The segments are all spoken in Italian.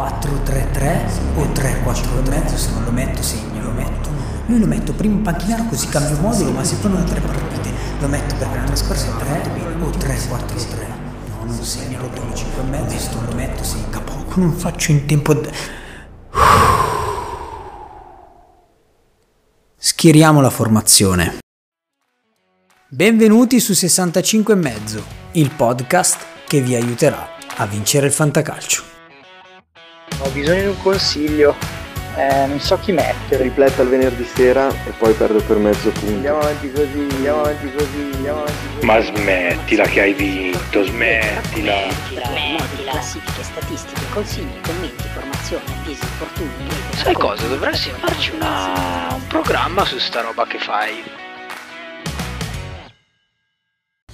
4-3-3 o 3-4-3, se non lo metto segno, lo metto. Lui lo metto prima in panchinaro così cambio modulo, ma se poi non tre partite lo metto perché l'anno scorso è 3 o 3-4-3. No, non segno, lo prendo 5 e mezzo, lo metto segno. Poco non faccio in tempo... Schieriamo la formazione. Benvenuti su 65 e mezzo, il podcast che vi aiuterà a vincere il fantacalcio. Ho bisogno di un consiglio, eh, non so chi mettere. Tripletta il venerdì sera e poi perdo per mezzo punto. Andiamo avanti così, andiamo avanti così, andiamo avanti così. Ma smettila che hai vinto, smettila. Smettila. Classifiche, statistiche, consigli, commenti, formazione, avvisi, infortuni, Sai cosa? Dovresti farci una... un programma su sta roba che fai.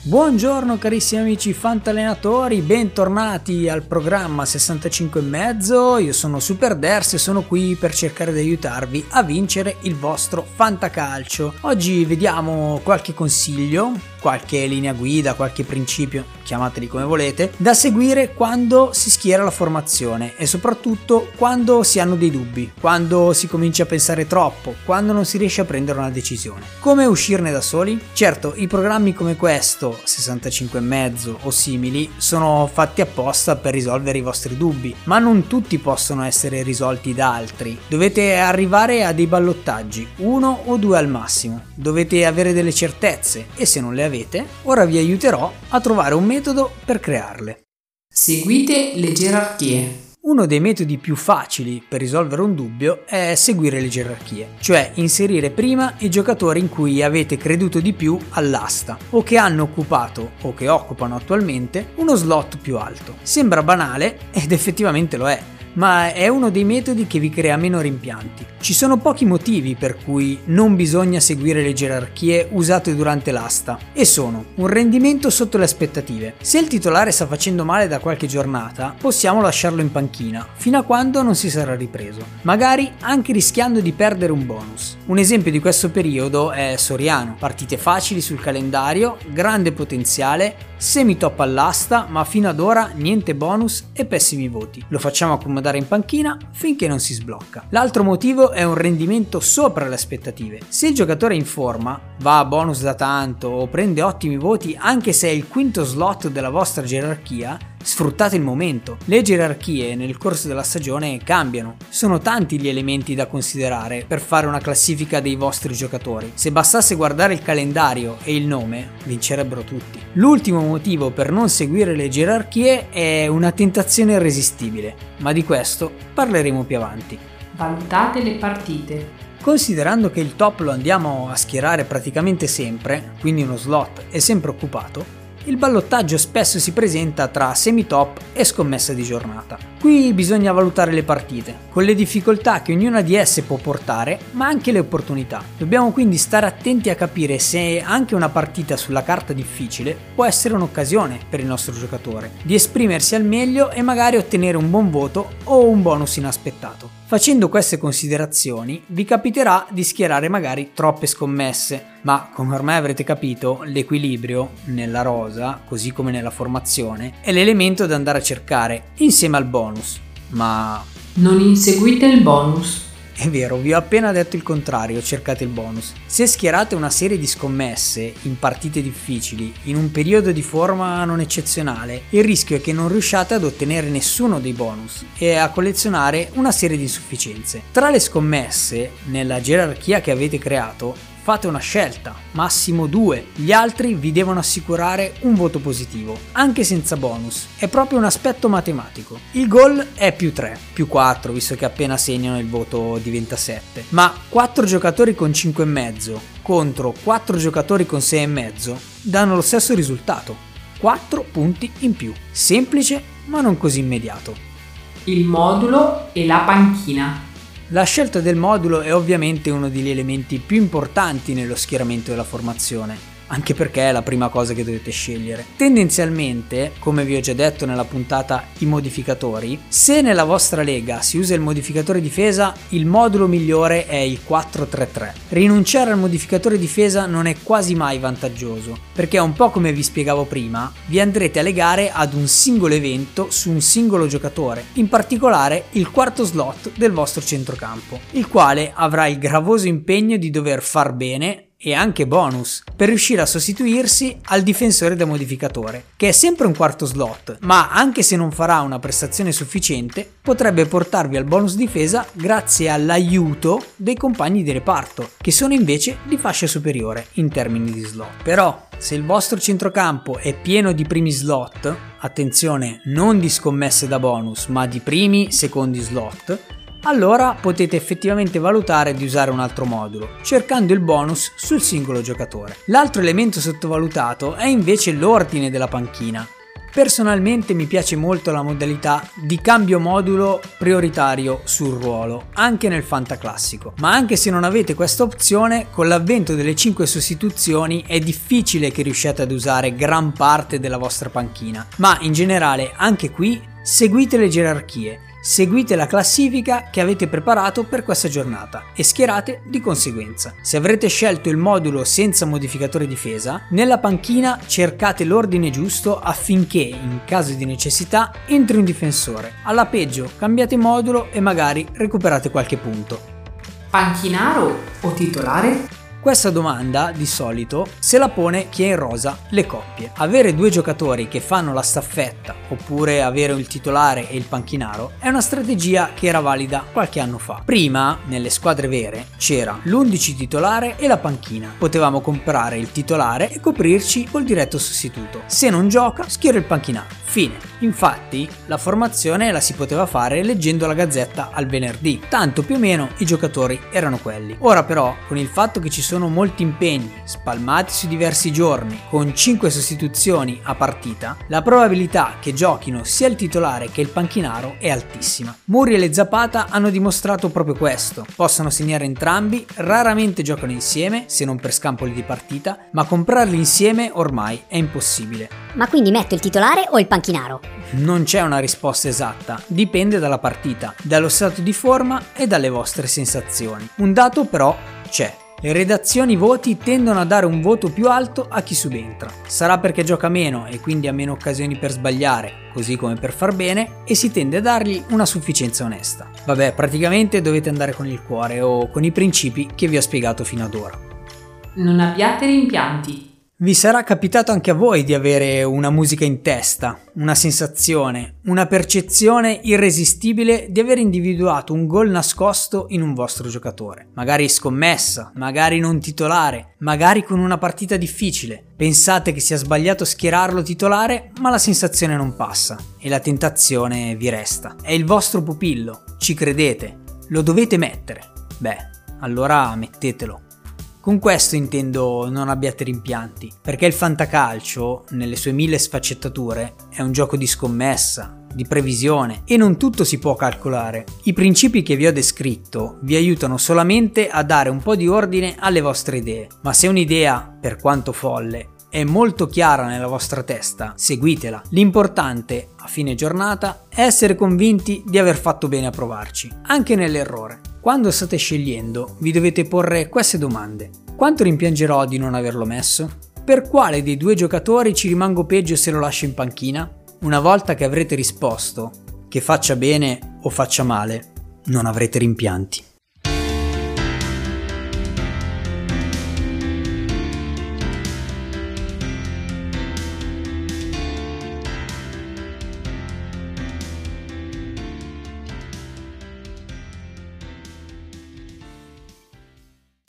Buongiorno carissimi amici fantallenatori, bentornati al programma 65 e mezzo. Io sono Super Ders e sono qui per cercare di aiutarvi a vincere il vostro fantacalcio. Oggi vediamo qualche consiglio, qualche linea guida, qualche principio, chiamateli come volete, da seguire quando si schiera la formazione e soprattutto quando si hanno dei dubbi, quando si comincia a pensare troppo, quando non si riesce a prendere una decisione. Come uscirne da soli? Certo, i programmi come questo 65 e mezzo o simili sono fatti apposta per risolvere i vostri dubbi, ma non tutti possono essere risolti da altri. Dovete arrivare a dei ballottaggi, uno o due al massimo. Dovete avere delle certezze e se non le avete, ora vi aiuterò a trovare un metodo per crearle. Seguite le gerarchie. Uno dei metodi più facili per risolvere un dubbio è seguire le gerarchie, cioè inserire prima i giocatori in cui avete creduto di più all'asta o che hanno occupato o che occupano attualmente uno slot più alto. Sembra banale ed effettivamente lo è, ma è uno dei metodi che vi crea meno rimpianti. Ci sono pochi motivi per cui non bisogna seguire le gerarchie usate durante l'asta e sono un rendimento sotto le aspettative. Se il titolare sta facendo male da qualche giornata, possiamo lasciarlo in panchina fino a quando non si sarà ripreso, magari anche rischiando di perdere un bonus. Un esempio di questo periodo è Soriano, partite facili sul calendario, grande potenziale, semi top all'asta, ma fino ad ora niente bonus e pessimi voti. Lo facciamo accomodare in panchina finché non si sblocca. L'altro motivo è un rendimento sopra le aspettative. Se il giocatore è in forma, va a bonus da tanto o prende ottimi voti anche se è il quinto slot della vostra gerarchia, sfruttate il momento. Le gerarchie nel corso della stagione cambiano. Sono tanti gli elementi da considerare per fare una classifica dei vostri giocatori. Se bastasse guardare il calendario e il nome, vincerebbero tutti. L'ultimo motivo per non seguire le gerarchie è una tentazione irresistibile, ma di questo parleremo più avanti. Valutate le partite. Considerando che il top lo andiamo a schierare praticamente sempre, quindi uno slot è sempre occupato, il ballottaggio spesso si presenta tra semi-top e scommessa di giornata. Qui bisogna valutare le partite, con le difficoltà che ognuna di esse può portare, ma anche le opportunità. Dobbiamo quindi stare attenti a capire se anche una partita sulla carta difficile può essere un'occasione per il nostro giocatore di esprimersi al meglio e magari ottenere un buon voto o un bonus inaspettato. Facendo queste considerazioni vi capiterà di schierare magari troppe scommesse, ma come ormai avrete capito l'equilibrio nella rosa, così come nella formazione, è l'elemento da andare a cercare insieme al bonus. Ma Non inseguite il bonus. È vero, vi ho appena detto il contrario, cercate il bonus. Se schierate una serie di scommesse in partite difficili, in un periodo di forma non eccezionale, il rischio è che non riusciate ad ottenere nessuno dei bonus e a collezionare una serie di insufficienze. Tra le scommesse, nella gerarchia che avete creato, fate una scelta, massimo due. Gli altri vi devono assicurare un voto positivo, anche senza bonus. È proprio un aspetto matematico. Il goal è più 3, più 4, visto che appena segnano il voto diventa 7. Ma 4 giocatori con 5,5 contro 4 giocatori con 6,5 danno lo stesso risultato. 4 punti in più. Semplice, ma non così immediato. Il modulo e la panchina. La scelta del modulo è ovviamente uno degli elementi più importanti nello schieramento della formazione. Anche perché è la prima cosa che dovete scegliere. Tendenzialmente, come vi ho già detto nella puntata i modificatori, se nella vostra lega si usa il modificatore difesa, il modulo migliore è il 433. Rinunciare al modificatore difesa non è quasi mai vantaggioso, perché un po' come vi spiegavo prima, vi andrete a legare ad un singolo evento su un singolo giocatore, in particolare il quarto slot del vostro centrocampo, il quale avrà il gravoso impegno di dover far bene e anche bonus per riuscire a sostituirsi al difensore da modificatore, che è sempre un quarto slot, ma anche se non farà una prestazione sufficiente, potrebbe portarvi al bonus difesa grazie all'aiuto dei compagni di reparto, che sono invece di fascia superiore in termini di slot. Però, se il vostro centrocampo è pieno di primi slot, attenzione, non di scommesse da bonus, ma di primi, secondi slot, allora potete effettivamente valutare di usare un altro modulo, cercando il bonus sul singolo giocatore. L'altro elemento sottovalutato è invece l'ordine della panchina. Personalmente mi piace molto la modalità di cambio modulo prioritario sul ruolo, anche nel fantaclassico. Ma anche se non avete questa opzione, con l'avvento delle 5 sostituzioni è difficile che riusciate ad usare gran parte della vostra panchina. Ma in generale, anche qui, seguite le gerarchie seguite la classifica che avete preparato per questa giornata e schierate di conseguenza. Se avrete scelto il modulo senza modificatore difesa, nella panchina cercate l'ordine giusto affinché, in caso di necessità, entri un difensore. Alla peggio, cambiate modulo e magari recuperate qualche punto. Panchinaro o titolare? Questa domanda, di solito, se la pone chi è in rosa le coppie. Avere due giocatori che fanno la staffetta, oppure avere il titolare e il panchinaro, è una strategia che era valida qualche anno fa. Prima, nelle squadre vere, c'era l'11 titolare e la panchina. Potevamo comprare il titolare e coprirci col diretto sostituto. Se non gioca, schiero il panchinaro. Fine. Infatti, la formazione la si poteva fare leggendo la gazzetta al venerdì, tanto più o meno i giocatori erano quelli. Ora però, con il fatto che ci sono molti impegni spalmati su diversi giorni, con 5 sostituzioni a partita, la probabilità che giochino sia il titolare che il panchinaro è altissima. Muriel e Zapata hanno dimostrato proprio questo. Possono segnare entrambi, raramente giocano insieme, se non per scampoli di partita, ma comprarli insieme ormai è impossibile. Ma quindi metto il titolare o il? Panchinaro? Non c'è una risposta esatta, dipende dalla partita, dallo stato di forma e dalle vostre sensazioni. Un dato però c'è. Le redazioni voti tendono a dare un voto più alto a chi subentra. Sarà perché gioca meno e quindi ha meno occasioni per sbagliare, così come per far bene, e si tende a dargli una sufficienza onesta. Vabbè, praticamente dovete andare con il cuore o con i principi che vi ho spiegato fino ad ora. Non abbiate rimpianti. Vi sarà capitato anche a voi di avere una musica in testa, una sensazione, una percezione irresistibile di aver individuato un gol nascosto in un vostro giocatore. Magari scommessa, magari non titolare, magari con una partita difficile. Pensate che sia sbagliato schierarlo titolare, ma la sensazione non passa e la tentazione vi resta. È il vostro pupillo, ci credete, lo dovete mettere. Beh, allora mettetelo. Con questo intendo non abbiate rimpianti, perché il fantacalcio, nelle sue mille sfaccettature, è un gioco di scommessa, di previsione e non tutto si può calcolare. I principi che vi ho descritto vi aiutano solamente a dare un po' di ordine alle vostre idee, ma se un'idea, per quanto folle, è molto chiara nella vostra testa, seguitela. L'importante, a fine giornata, è essere convinti di aver fatto bene a provarci, anche nell'errore. Quando state scegliendo, vi dovete porre queste domande. Quanto rimpiangerò di non averlo messo? Per quale dei due giocatori ci rimango peggio se lo lascio in panchina? Una volta che avrete risposto, che faccia bene o faccia male, non avrete rimpianti.